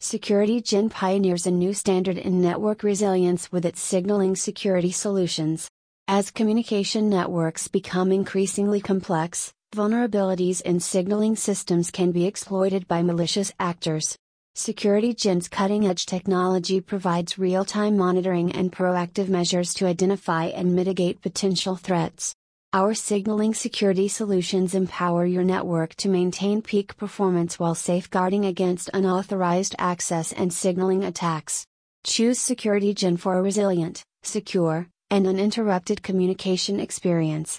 SecurityGen pioneers a new standard in network resilience with its signaling security solutions. As communication networks become increasingly complex, vulnerabilities in signaling systems can be exploited by malicious actors. SecurityGen's cutting edge technology provides real time monitoring and proactive measures to identify and mitigate potential threats. Our signaling security solutions empower your network to maintain peak performance while safeguarding against unauthorized access and signaling attacks. Choose SecurityGen for a resilient, secure, and uninterrupted communication experience.